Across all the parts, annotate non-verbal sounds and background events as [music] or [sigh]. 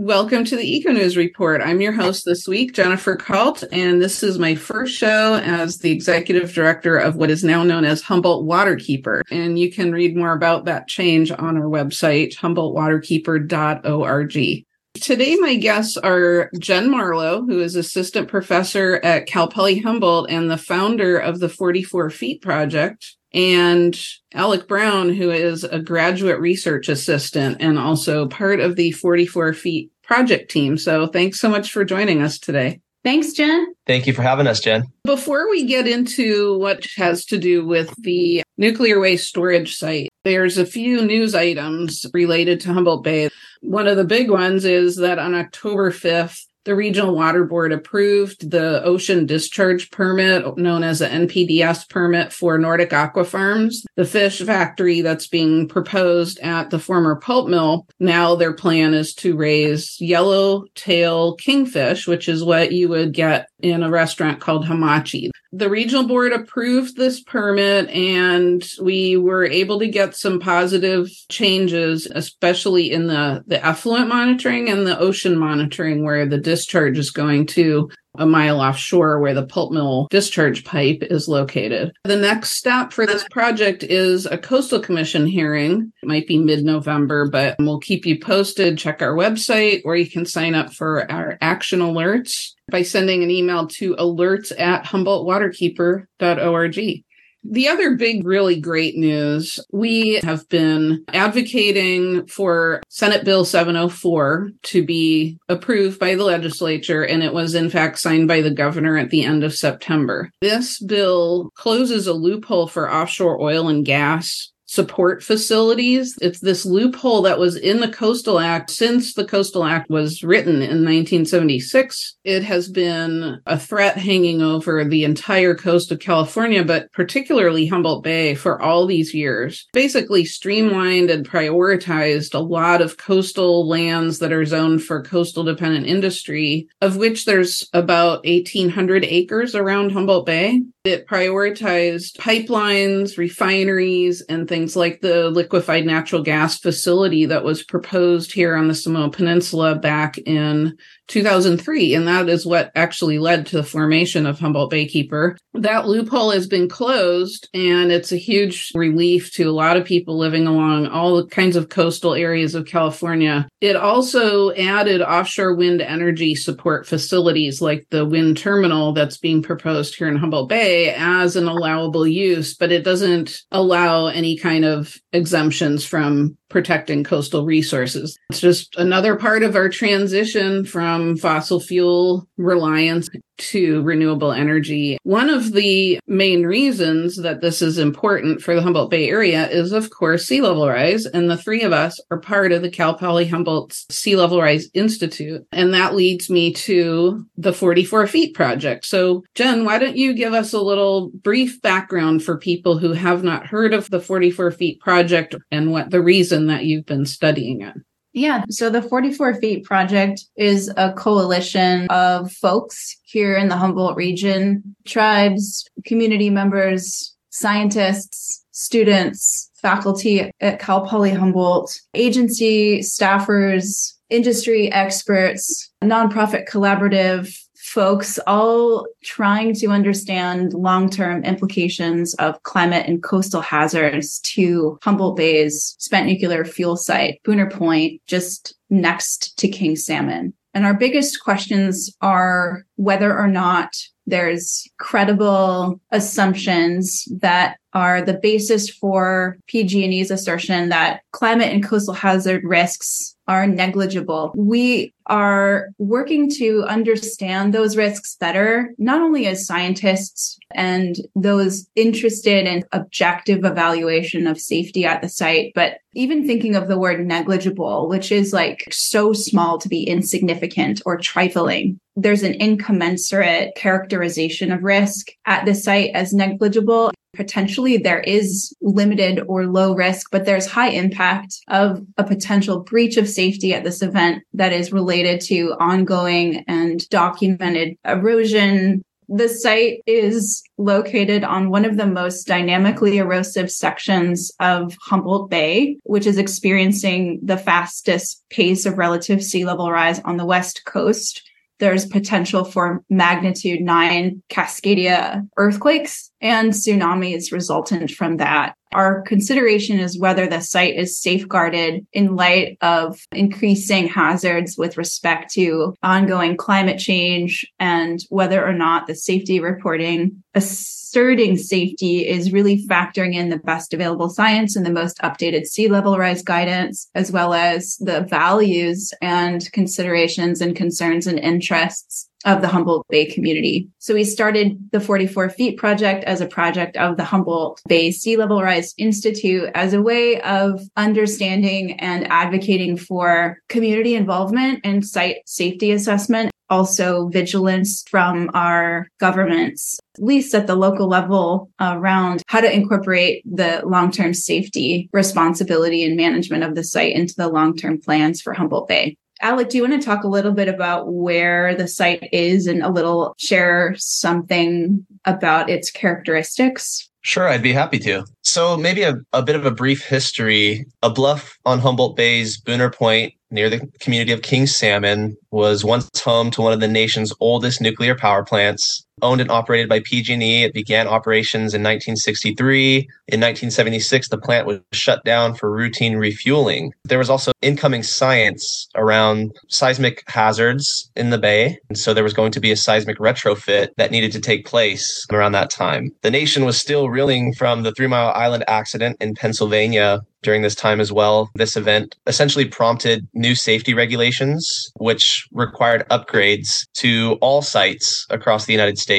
Welcome to the Eco News Report. I'm your host this week, Jennifer Kalt, and this is my first show as the executive director of what is now known as Humboldt Waterkeeper. And you can read more about that change on our website, humboldtwaterkeeper.org. Today, my guests are Jen Marlow, who is assistant professor at Cal Poly Humboldt and the founder of the 44 Feet Project, and Alec Brown, who is a graduate research assistant and also part of the 44 Feet project team. So, thanks so much for joining us today. Thanks, Jen. Thank you for having us, Jen. Before we get into what has to do with the nuclear waste storage site, there's a few news items related to Humboldt Bay. One of the big ones is that on October 5th, the Regional Water Board approved the ocean discharge permit, known as an NPDES permit for Nordic Aqua Farms, the fish factory that's being proposed at the former pulp mill. Now their plan is to raise yellowtail kingfish, which is what you would get in a restaurant called Hamachi. The regional board approved this permit and we were able to get some positive changes, especially in the, the effluent monitoring and the ocean monitoring where the discharge is going to a mile offshore where the pulp mill discharge pipe is located. The next step for this project is a coastal commission hearing. It might be mid-November, but we'll keep you posted. Check our website or you can sign up for our action alerts by sending an email to alerts at humboldtwaterkeeper.org. The other big, really great news we have been advocating for Senate Bill 704 to be approved by the legislature, and it was in fact signed by the governor at the end of September. This bill closes a loophole for offshore oil and gas support facilities. It's this loophole that was in the Coastal Act since the Coastal Act was written in 1976. It has been a threat hanging over the entire coast of California, but particularly Humboldt Bay for all these years. Basically streamlined and prioritized a lot of coastal lands that are zoned for coastal dependent industry, of which there's about 1800 acres around Humboldt Bay. It prioritized pipelines, refineries, and things like the liquefied natural gas facility that was proposed here on the Samoa Peninsula back in 2003. And that is what actually led to the formation of Humboldt Baykeeper. That loophole has been closed and it's a huge relief to a lot of people living along all kinds of coastal areas of California. It also added offshore wind energy support facilities like the wind terminal that's being proposed here in Humboldt Bay as an allowable use, but it doesn't allow any kind of exemptions from protecting coastal resources. It's just another part of our transition from fossil fuel reliance to renewable energy. One of the main reasons that this is important for the Humboldt Bay area is, of course, sea level rise. And the three of us are part of the Cal Poly Humboldt Sea Level Rise Institute. And that leads me to the 44 Feet Project. So, Jen, why don't you give us a little brief background for people who have not heard of the 44 Feet Project and what the reason that you've been studying it? Yeah. So the 44 Feet Project is a coalition of folks here in the Humboldt region, tribes, community members, scientists, students, faculty at Cal Poly Humboldt, agency staffers, industry experts, nonprofit collaborative, folks all trying to understand long term implications of climate and coastal hazards to Humboldt Bay's spent nuclear fuel site, Buhner Point, just next to King Salmon. And our biggest questions are whether or not there's credible assumptions that are the basis for PG&E's assertion that climate and coastal hazard risks are negligible. We are working to understand those risks better, not only as scientists and those interested in objective evaluation of safety at the site, but even thinking of the word negligible, which is like so small to be insignificant or trifling. There's an incommensurate characterization of risk at the site as negligible potentially there is limited or low risk, but there's high impact of a potential breach of safety at this event that is related to ongoing and documented erosion, The site is located on one of the most dynamically erosive sections of Humboldt Bay, which is experiencing the fastest pace of relative sea level rise on the west coast. There's potential for magnitude nine Cascadia earthquakes and tsunamis resultant from that. Our consideration is whether the site is safeguarded in light of increasing hazards with respect to ongoing climate change and whether or not the safety reporting asserting safety is really factoring in the best available science and the most updated sea level rise guidance, as well as the values and considerations and concerns and interests of the Humboldt Bay community. So we started the 44 feet project as a project of the Humboldt Bay Sea Level Rise Institute as a way of understanding and advocating for community involvement and site safety assessment. Also, vigilance from our governments, at least at the local level, around how to incorporate the long term safety responsibility and management of the site into the long term plans for Humboldt Bay. Alec, do you want to talk a little bit about where the site is and a little share something about its characteristics? Sure, I'd be happy to. So, maybe a, a bit of a brief history. A bluff on Humboldt Bay's Buhner Point near the community of King Salmon was once home to one of the nation's oldest nuclear power plants. Owned and operated by PG&E, it began operations in 1963. In 1976, the plant was shut down for routine refueling. There was also incoming science around seismic hazards in the bay, and so there was going to be a seismic retrofit that needed to take place around that time. The nation was still reeling from the Three Mile Island accident in Pennsylvania during this time as well. This event essentially prompted new safety regulations, which required upgrades to all sites across the United States.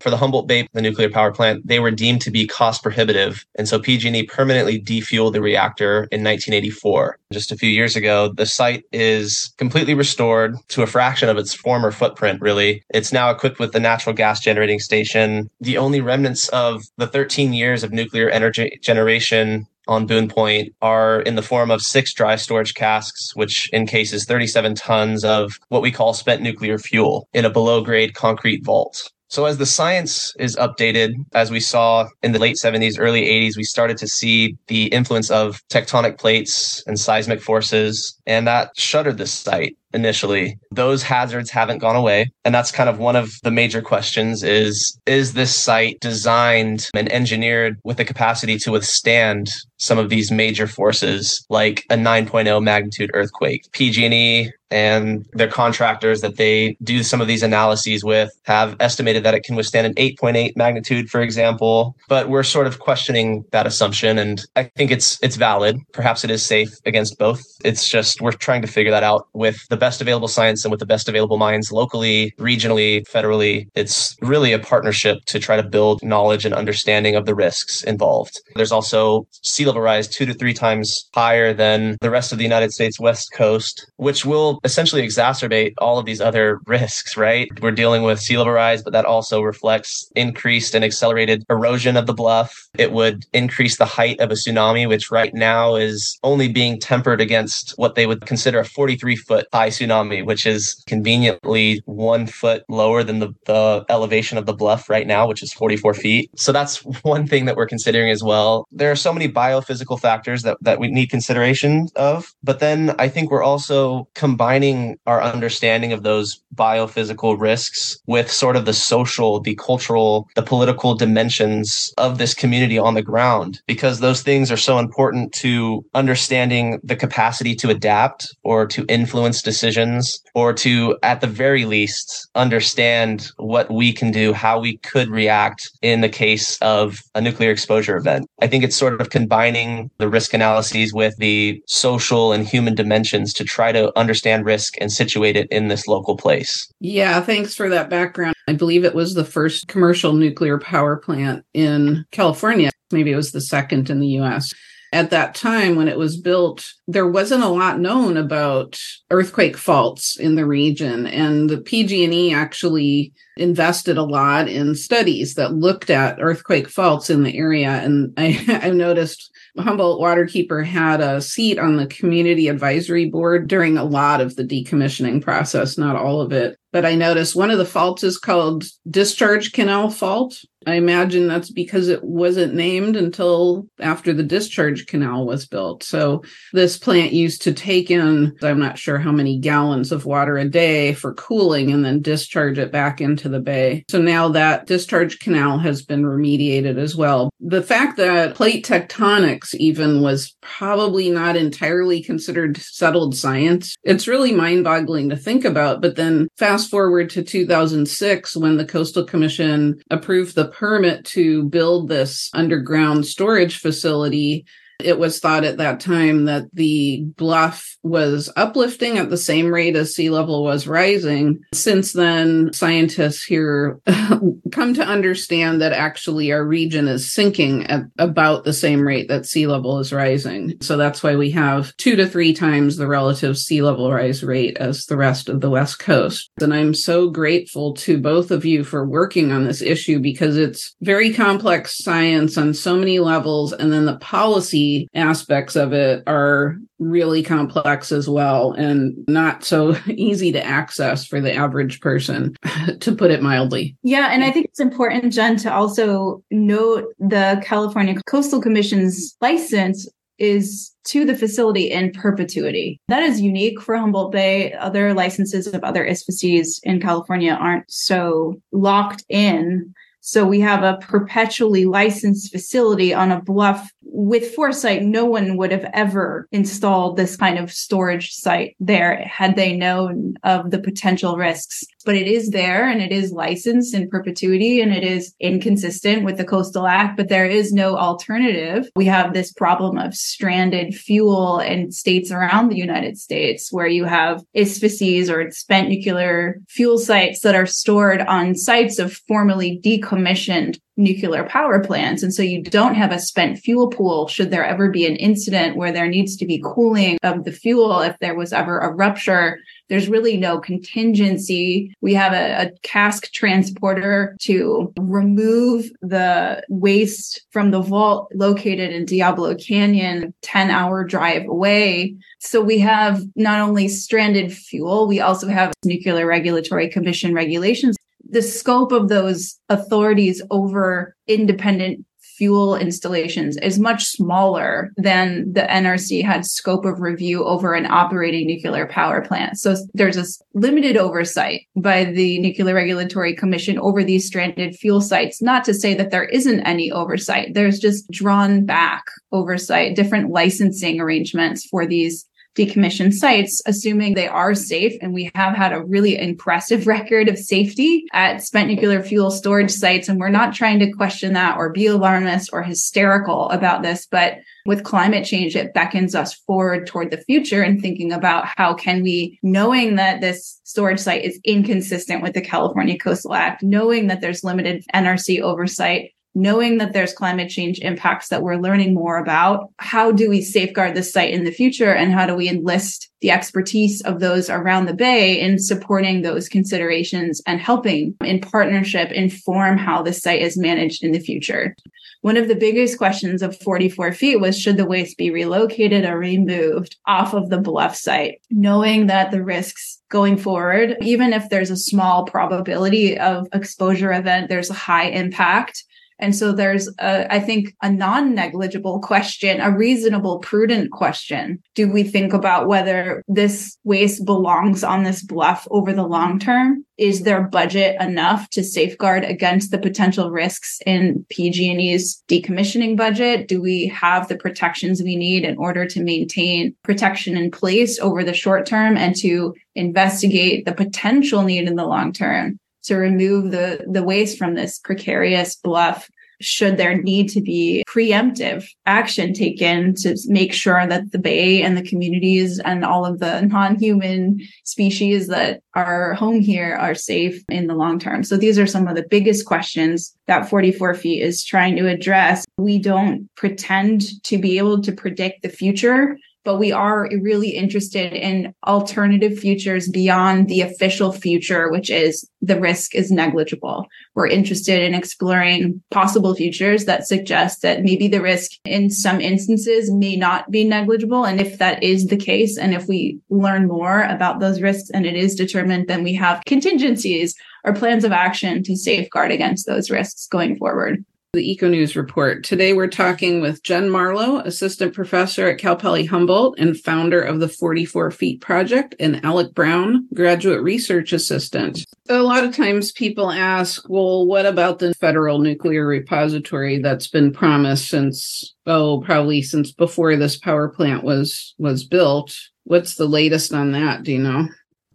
For the Humboldt Bay, the nuclear power plant, they were deemed to be cost prohibitive. And so PG&E permanently defueled the reactor in 1984. Just a few years ago, the site is completely restored to a fraction of its former footprint, really. It's now equipped with the natural gas generating station. The only remnants of the 13 years of nuclear energy generation on Buhner Point are in the form of six dry storage casks, which encases 37 tons of what we call spent nuclear fuel in a below grade concrete vault. So as the science is updated, as we saw in the late 70s, early 80s, we started to see the influence of tectonic plates and seismic forces, and that shuttered the site initially. Those hazards haven't gone away. And that's kind of one of the major questions is, is this site designed and engineered with the capacity to withstand some of these major forces like a 9.0 magnitude earthquake? PG&E and their contractors that they do some of these analyses with have estimated that it can withstand an 8.8 magnitude for example but we're sort of questioning that assumption and i think it's it's valid perhaps it is safe against both it's just we're trying to figure that out with the best available science and with the best available minds locally, regionally, federally. It's really a partnership to try to build knowledge and understanding of the risks involved. There's also sea level rise two to three times higher than the rest of the United States West Coast, which will essentially exacerbate all of these other risks, right? We're dealing with sea level rise, but that also reflects increased and accelerated erosion of the bluff. It would increase the height of a tsunami, which right now is only being tempered against what they would consider a 43 foot high tsunami, which is conveniently one foot lower than the, the elevation of the bluff right now, which is 44 feet. So that's one thing that we're considering as well. There are so many biophysical factors that, that we need consideration of. But then I think we're also combining our understanding of those biophysical risks with sort of the social, the cultural, the political dimensions of this community on the ground, because those things are so important to understanding the capacity to adapt or to influence decisions decisions or to, at the very least, understand what we can do, how we could react in the case of a nuclear exposure event. I think it's sort of combining the risk analyses with the social and human dimensions to try to understand risk and situate it in this local place. Yeah, thanks for that background. I believe it was the first commercial nuclear power plant in California. Maybe it was the second in the US. At that time when it was built, there wasn't a lot known about earthquake faults in the region. And the PG&E actually invested a lot in studies that looked at earthquake faults in the area. And I, [laughs] I noticed Humboldt Waterkeeper had a seat on the community advisory board during a lot of the decommissioning process, not all of it. But I noticed one of the faults is called discharge canal fault. I imagine that's because it wasn't named until after the discharge canal was built. So this plant used to take in, I'm not sure how many gallons of water a day for cooling and then discharge it back into the bay. So now that discharge canal has been remediated as well. The fact that plate tectonics even was probably not entirely considered settled science, it's really mind boggling to think about. But then fast forward to 2006 when the Coastal Commission approved the permit to build this underground storage facility it was thought at that time that the bluff was uplifting at the same rate as sea level was rising. Since then, scientists here [laughs] come to understand that actually our region is sinking at about the same rate that sea level is rising. So that's why we have two to three times the relative sea level rise rate as the rest of the West Coast. And I'm so grateful to both of you for working on this issue because it's very complex science on so many levels. And then the policy aspects of it are really complex as well and not so [laughs] easy to access for the average person, [laughs] to put it mildly. Yeah. And I think it's important, Jen, to also note the California Coastal Commission's license is to the facility in perpetuity. That is unique for Humboldt Bay. Other licenses of other ISFSIs in California aren't so locked in. So we have a perpetually licensed facility on a bluff with foresight, no one would have ever installed this kind of storage site there had they known of the potential risks. But it is there and it is licensed in perpetuity and it is inconsistent with the Coastal Act, but there is no alternative. We have this problem of stranded fuel in states around the United States where you have ISFSIs or spent nuclear fuel sites that are stored on sites of formerly decommissioned nuclear power plants. And so you don't have a spent fuel pool should there ever be an incident where there needs to be cooling of the fuel if there was ever a rupture. There's really no contingency. We have a, a cask transporter to remove the waste from the vault located in Diablo Canyon, 10 hour drive away. So we have not only stranded fuel, we also have Nuclear Regulatory Commission regulations the scope of those authorities over independent fuel installations is much smaller than the NRC had scope of review over an operating nuclear power plant. So there's a limited oversight by the Nuclear Regulatory Commission over these stranded fuel sites. Not to say that there isn't any oversight. There's just drawn back oversight, different licensing arrangements for these decommissioned sites, assuming they are safe. And we have had a really impressive [laughs] record of safety at spent nuclear fuel storage sites. And we're not trying to question that or be alarmist or hysterical about this. But with climate change, it beckons us forward toward the future and thinking about how can we, knowing that this storage site is inconsistent with the California Coastal Act, knowing that there's limited NRC oversight, knowing that there's climate change impacts that we're learning more about, how do we safeguard the site in the future and how do we enlist the expertise of those around the bay in supporting those considerations and helping in partnership inform how the site is managed in the future. One of the biggest questions of 44 feet was should the waste be relocated or removed off of the bluff site, knowing that the risks going forward, even if there's a small probability of exposure event, there's a high impact and so there's, a, I think, a non negligible question, a reasonable, prudent question. Do we think about whether this waste belongs on this bluff over the long term? Is their budget enough to safeguard against the potential risks in PG&E's decommissioning budget? Do we have the protections we need in order to maintain protection in place over the short term and to investigate the potential need in the long term? To remove the the waste from this precarious bluff should there need to be preemptive action taken to make sure that the bay and the communities and all of the non-human species that are home here are safe in the long term. So these are some of the biggest questions that 44 feet is trying to address. We don't pretend to be able to predict the future but we are really interested in alternative futures beyond the official future, which is the risk is negligible. We're interested in exploring possible futures that suggest that maybe the risk in some instances may not be negligible. And if that is the case, and if we learn more about those risks and it is determined, then we have contingencies or plans of action to safeguard against those risks going forward the Eco News Report. Today we're talking with Jen Marlow, Assistant Professor at Cal Poly Humboldt and founder of the 44 Feet Project, and Alec Brown, Graduate Research Assistant. A lot of times people ask, well, what about the federal nuclear repository that's been promised since, oh, probably since before this power plant was was built? What's the latest on that? Do you know?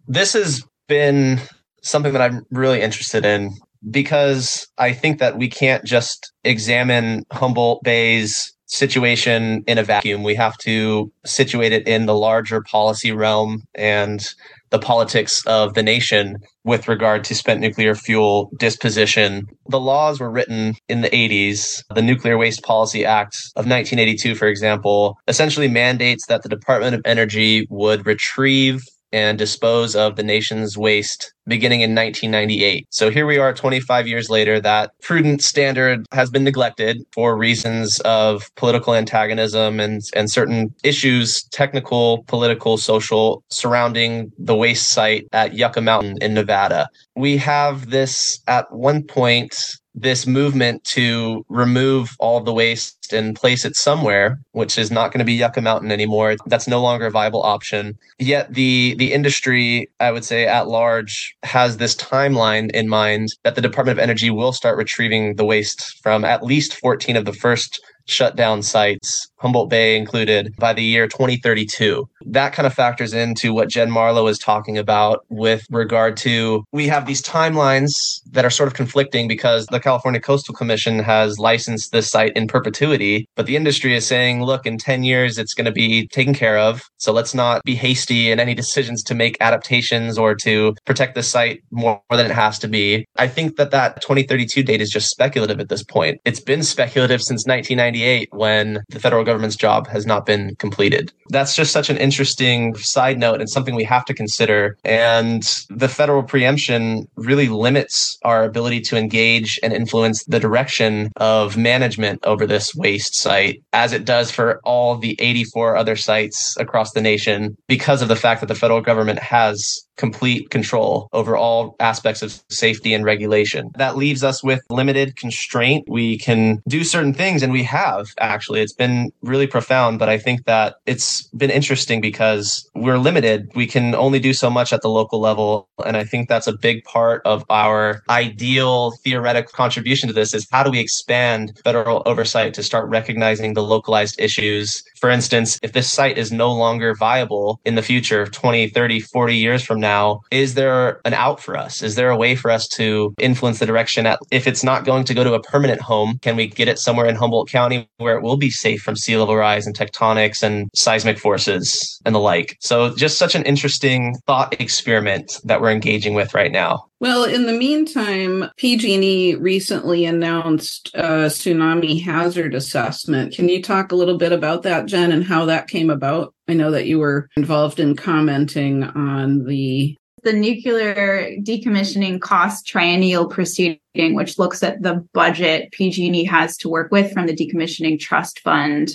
This has been something that I'm really interested in because I think that we can't just examine Humboldt Bay's situation in a vacuum. We have to situate it in the larger policy realm and the politics of the nation with regard to spent nuclear fuel disposition. The laws were written in the 80s. The Nuclear Waste Policy Act of 1982, for example, essentially mandates that the Department of Energy would retrieve and dispose of the nation's waste beginning in 1998. So here we are 25 years later. That prudent standard has been neglected for reasons of political antagonism and, and certain issues, technical, political, social, surrounding the waste site at Yucca Mountain in Nevada. We have this at one point this movement to remove all the waste and place it somewhere, which is not going to be Yucca Mountain anymore. That's no longer a viable option. Yet the the industry, I would say at large, has this timeline in mind that the Department of Energy will start retrieving the waste from at least 14 of the first shutdown sites, Humboldt Bay included, by the year 2032. That kind of factors into what Jen Marlow is talking about with regard to we have these timelines that are sort of conflicting because the California Coastal Commission has licensed this site in perpetuity, but the industry is saying, look, in 10 years, it's going to be taken care of. So let's not be hasty in any decisions to make adaptations or to protect the site more than it has to be. I think that that 2032 date is just speculative at this point. It's been speculative since 1998 when the federal government's job has not been completed. That's just such an interesting side note and something we have to consider. And the federal preemption really limits our ability to engage and influence the direction of management over this waste site, as it does for all the 84 other sites across the nation, because of the fact that the federal government has complete control over all aspects of safety and regulation. That leaves us with limited constraint. We can do certain things, and we have actually. It's been really profound, but I think that it's been interesting because we're limited. We can only do so much at the local level. And I think that's a big part of our ideal theoretical contribution to this is how do we expand federal oversight to start recognizing the localized issues? For instance, if this site is no longer viable in the future, 20, 30, 40 years from now, now, is there an out for us? Is there a way for us to influence the direction at, if it's not going to go to a permanent home, can we get it somewhere in Humboldt County where it will be safe from sea level rise and tectonics and seismic forces and the like? So just such an interesting thought experiment that we're engaging with right now. Well, in the meantime, PG&E recently announced a tsunami hazard assessment. Can you talk a little bit about that, Jen, and how that came about? I know that you were involved in commenting on the the nuclear decommissioning cost triennial proceeding, which looks at the budget PG&E has to work with from the decommissioning trust fund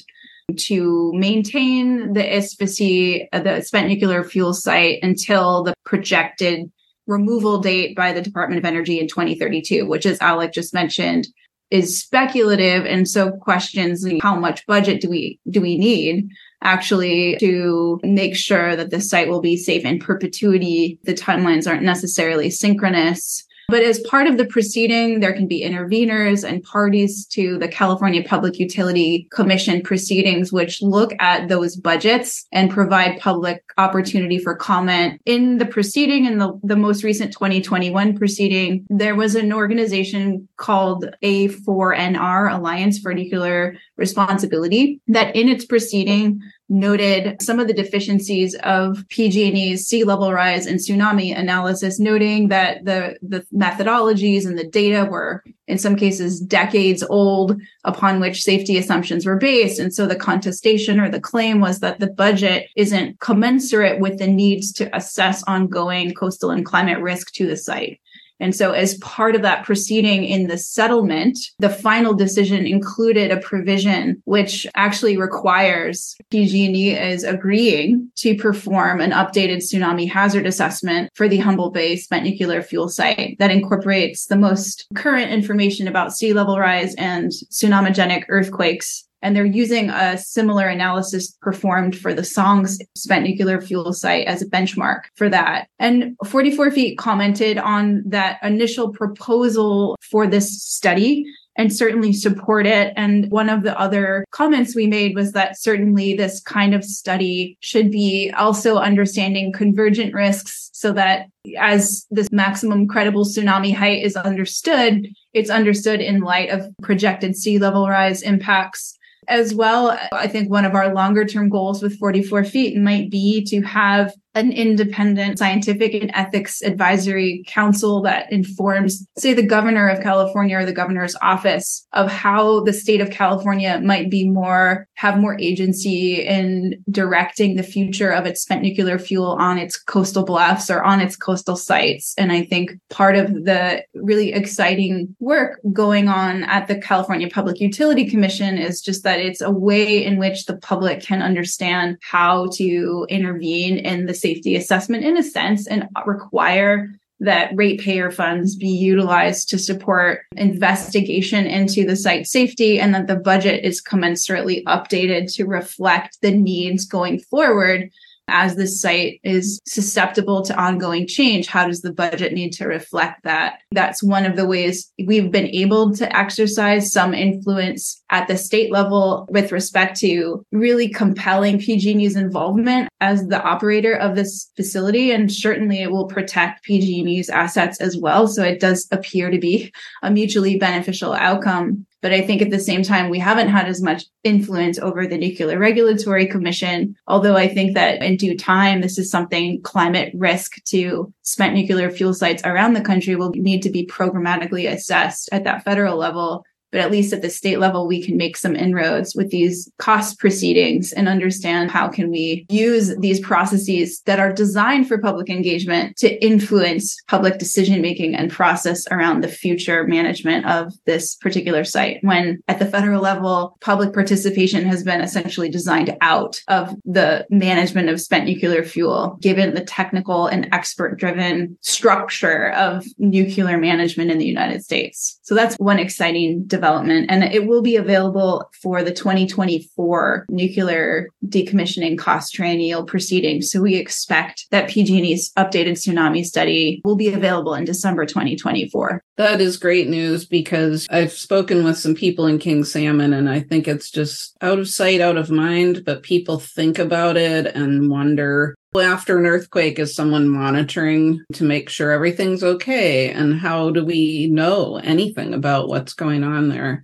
to maintain the SFC, uh, the spent nuclear fuel site, until the projected removal date by the Department of Energy in 2032, which, as Alec just mentioned, is speculative. And so questions how much budget do we do we need actually to make sure that the site will be safe in perpetuity the timelines aren't necessarily synchronous But as part of the proceeding, there can be interveners and parties to the California Public Utility Commission proceedings, which look at those budgets and provide public opportunity for comment. In the proceeding, in the, the most recent 2021 proceeding, there was an organization called A4NR, Alliance for Nuclear Responsibility, that in its proceeding noted some of the deficiencies of PG&E's sea level rise and tsunami analysis, noting that the, the methodologies and the data were in some cases decades old upon which safety assumptions were based. And so the contestation or the claim was that the budget isn't commensurate with the needs to assess ongoing coastal and climate risk to the site. And so, as part of that proceeding in the settlement, the final decision included a provision which actually requires PG&E is agreeing to perform an updated tsunami hazard assessment for the Humboldt Bay spent nuclear fuel site that incorporates the most current information about sea level rise and tsunamigenic earthquakes and they're using a similar analysis performed for the SONGS spent nuclear fuel site as a benchmark for that. And 44 Feet commented on that initial proposal for this study and certainly support it. And one of the other comments we made was that certainly this kind of study should be also understanding convergent risks so that as this maximum credible tsunami height is understood, it's understood in light of projected sea level rise impacts as well, I think one of our longer term goals with 44 feet might be to have an independent scientific and ethics advisory council that informs, say, the governor of California or the governor's office of how the state of California might be more, have more agency in directing the future of its spent nuclear fuel on its coastal bluffs or on its coastal sites. And I think part of the really exciting work going on at the California Public Utility Commission is just that it's a way in which the public can understand how to intervene in the safety assessment in a sense and require that ratepayer funds be utilized to support investigation into the site safety and that the budget is commensurately updated to reflect the needs going forward as the site is susceptible to ongoing change, how does the budget need to reflect that? That's one of the ways we've been able to exercise some influence at the state level with respect to really compelling PG&E's involvement as the operator of this facility. And certainly it will protect PG&E's assets as well. So it does appear to be a mutually beneficial outcome. But I think at the same time, we haven't had as much influence over the Nuclear Regulatory Commission. Although I think that in due time, this is something climate risk to spent nuclear fuel sites around the country will need to be programmatically assessed at that federal level but at least at the state level we can make some inroads with these cost proceedings and understand how can we use these processes that are designed for public engagement to influence public decision making and process around the future management of this particular site. When at the federal level public participation has been essentially designed out of the management of spent nuclear fuel given the technical and expert driven structure of nuclear management in the United States. So that's one exciting development development, and it will be available for the 2024 nuclear decommissioning cost triennial proceedings. So we expect that PG&E's updated tsunami study will be available in December 2024. That is great news because I've spoken with some people in King Salmon, and I think it's just out of sight, out of mind, but people think about it and wonder after an earthquake is someone monitoring to make sure everything's okay? And how do we know anything about what's going on there?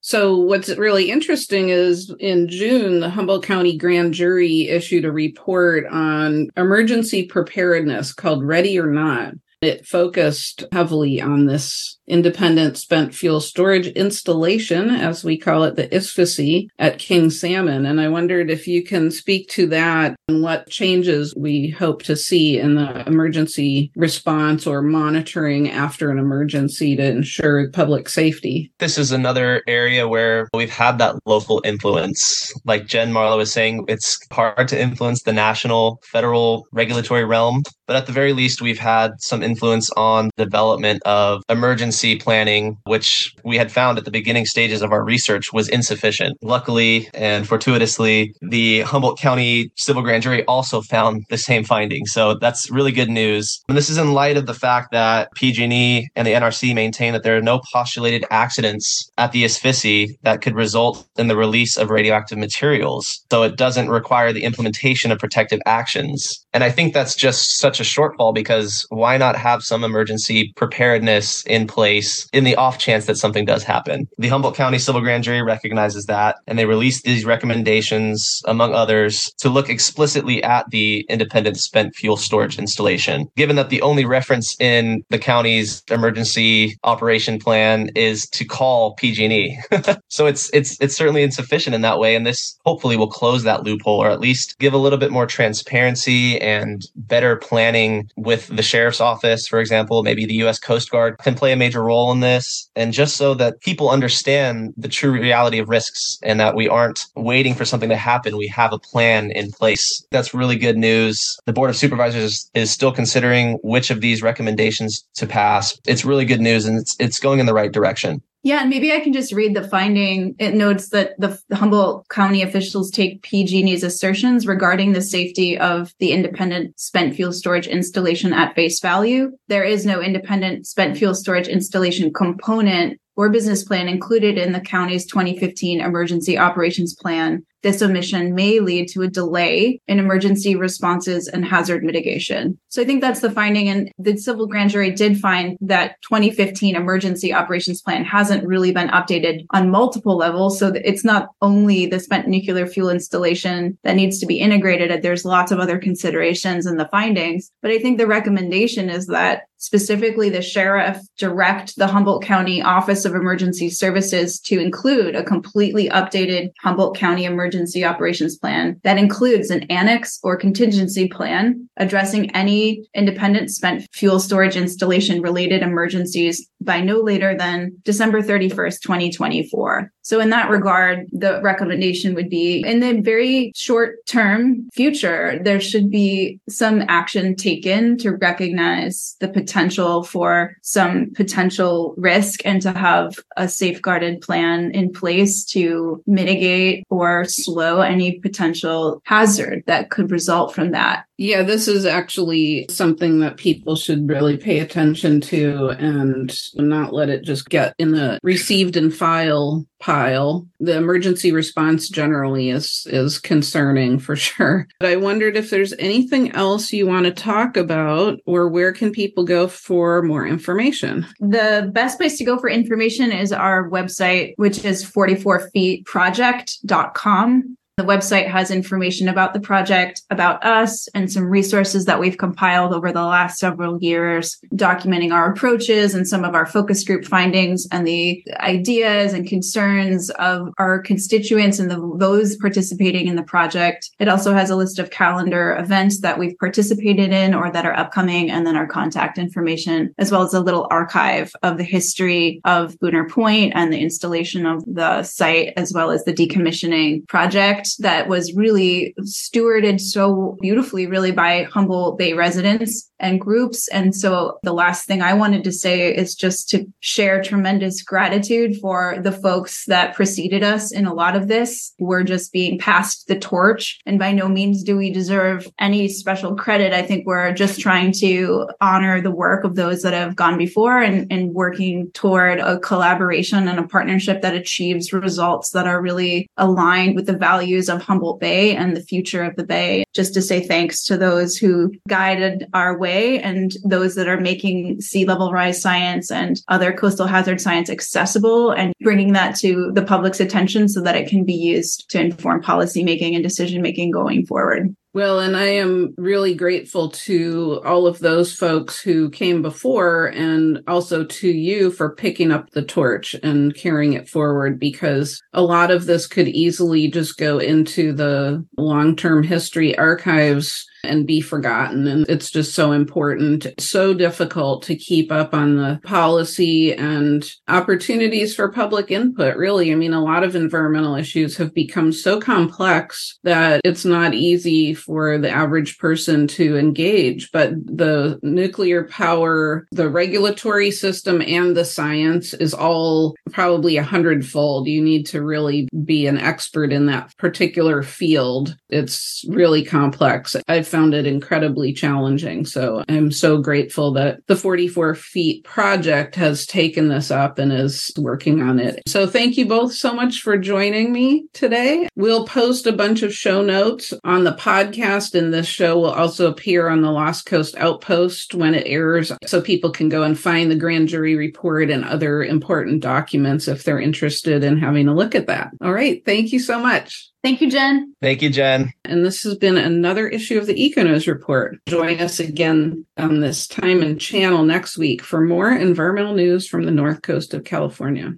So what's really interesting is in June the Humboldt County grand jury issued a report on emergency preparedness called Ready or Not it focused heavily on this independent spent fuel storage installation, as we call it, the ISFSI at King Salmon. And I wondered if you can speak to that and what changes we hope to see in the emergency response or monitoring after an emergency to ensure public safety. This is another area where we've had that local influence. Like Jen Marlow was saying, it's hard to influence the national, federal regulatory realm but at the very least, we've had some influence on development of emergency planning, which we had found at the beginning stages of our research was insufficient. Luckily and fortuitously, the Humboldt County Civil Grand Jury also found the same finding. So that's really good news. And this is in light of the fact that PG&E and the NRC maintain that there are no postulated accidents at the ISFSI that could result in the release of radioactive materials. So it doesn't require the implementation of protective actions. And I think that's just such a shortfall because why not have some emergency preparedness in place in the off chance that something does happen? The Humboldt County Civil Grand Jury recognizes that and they released these recommendations, among others, to look explicitly at the independent spent fuel storage installation. Given that the only reference in the county's emergency operation plan is to call PG&E. [laughs] so it's it's it's certainly insufficient in that way and this hopefully will close that loophole or at least give a little bit more transparency and better planning with the sheriff's office for example, maybe the US Coast Guard can play a major role in this and just so that people understand the true reality of risks and that we aren't waiting for something to happen, we have a plan in place. That's really good news. The Board of Supervisors is still considering which of these recommendations to pass. It's really good news and it's, it's going in the right direction. Yeah, and maybe I can just read the finding. It notes that the Humboldt County officials take PG&E's assertions regarding the safety of the independent spent fuel storage installation at face value. There is no independent spent fuel storage installation component or business plan included in the county's 2015 emergency operations plan this omission may lead to a delay in emergency responses and hazard mitigation. So I think that's the finding. And the civil grand jury did find that 2015 emergency operations plan hasn't really been updated on multiple levels. So it's not only the spent nuclear fuel installation that needs to be integrated. There's lots of other considerations in the findings. But I think the recommendation is that specifically the sheriff direct the Humboldt County Office of Emergency Services to include a completely updated Humboldt County emergency operations plan that includes an annex or contingency plan addressing any independent spent fuel storage installation related emergencies by no later than December 31st, 2024. So in that regard, the recommendation would be in the very short term future, there should be some action taken to recognize the potential for some potential risk and to have a safeguarded plan in place to mitigate or slow any potential hazard that could result from that. Yeah, this is actually something that people should really pay attention to and not let it just get in the received and file pile. The emergency response generally is is concerning for sure. But I wondered if there's anything else you want to talk about or where can people go for more information? The best place to go for information is our website which is 44feetproject.com. The website has information about the project, about us, and some resources that we've compiled over the last several years, documenting our approaches and some of our focus group findings and the ideas and concerns of our constituents and the, those participating in the project. It also has a list of calendar events that we've participated in or that are upcoming, and then our contact information, as well as a little archive of the history of Buhner Point and the installation of the site, as well as the decommissioning project that was really stewarded so beautifully, really by Humboldt Bay residents and groups. And so the last thing I wanted to say is just to share tremendous gratitude for the folks that preceded us in a lot of this. We're just being passed the torch. And by no means do we deserve any special credit. I think we're just trying to honor the work of those that have gone before and, and working toward a collaboration and a partnership that achieves results that are really aligned with the values of Humboldt Bay and the future of the Bay. Just to say thanks to those who guided our way and those that are making sea level rise science and other coastal hazard science accessible and bringing that to the public's attention so that it can be used to inform policymaking and decision making going forward. Well, and I am really grateful to all of those folks who came before and also to you for picking up the torch and carrying it forward because a lot of this could easily just go into the long term history archives and be forgotten. And it's just so important, so difficult to keep up on the policy and opportunities for public input. Really, I mean, a lot of environmental issues have become so complex that it's not easy for the average person to engage. But the nuclear power, the regulatory system, and the science is all probably a hundredfold. You need to really be an expert in that particular field. It's really complex. I've found it incredibly challenging. So I'm so grateful that the 44 feet project has taken this up and is working on it. So thank you both so much for joining me today. We'll post a bunch of show notes on the podcast, and this show will also appear on the Lost Coast Outpost when it airs so people can go and find the grand jury report and other important documents if they're interested in having a look at that. All right. Thank you so much. Thank you, Jen. Thank you, Jen. And this has been another issue of the EcoNews Report. Join us again on this time and channel next week for more environmental news from the north coast of California.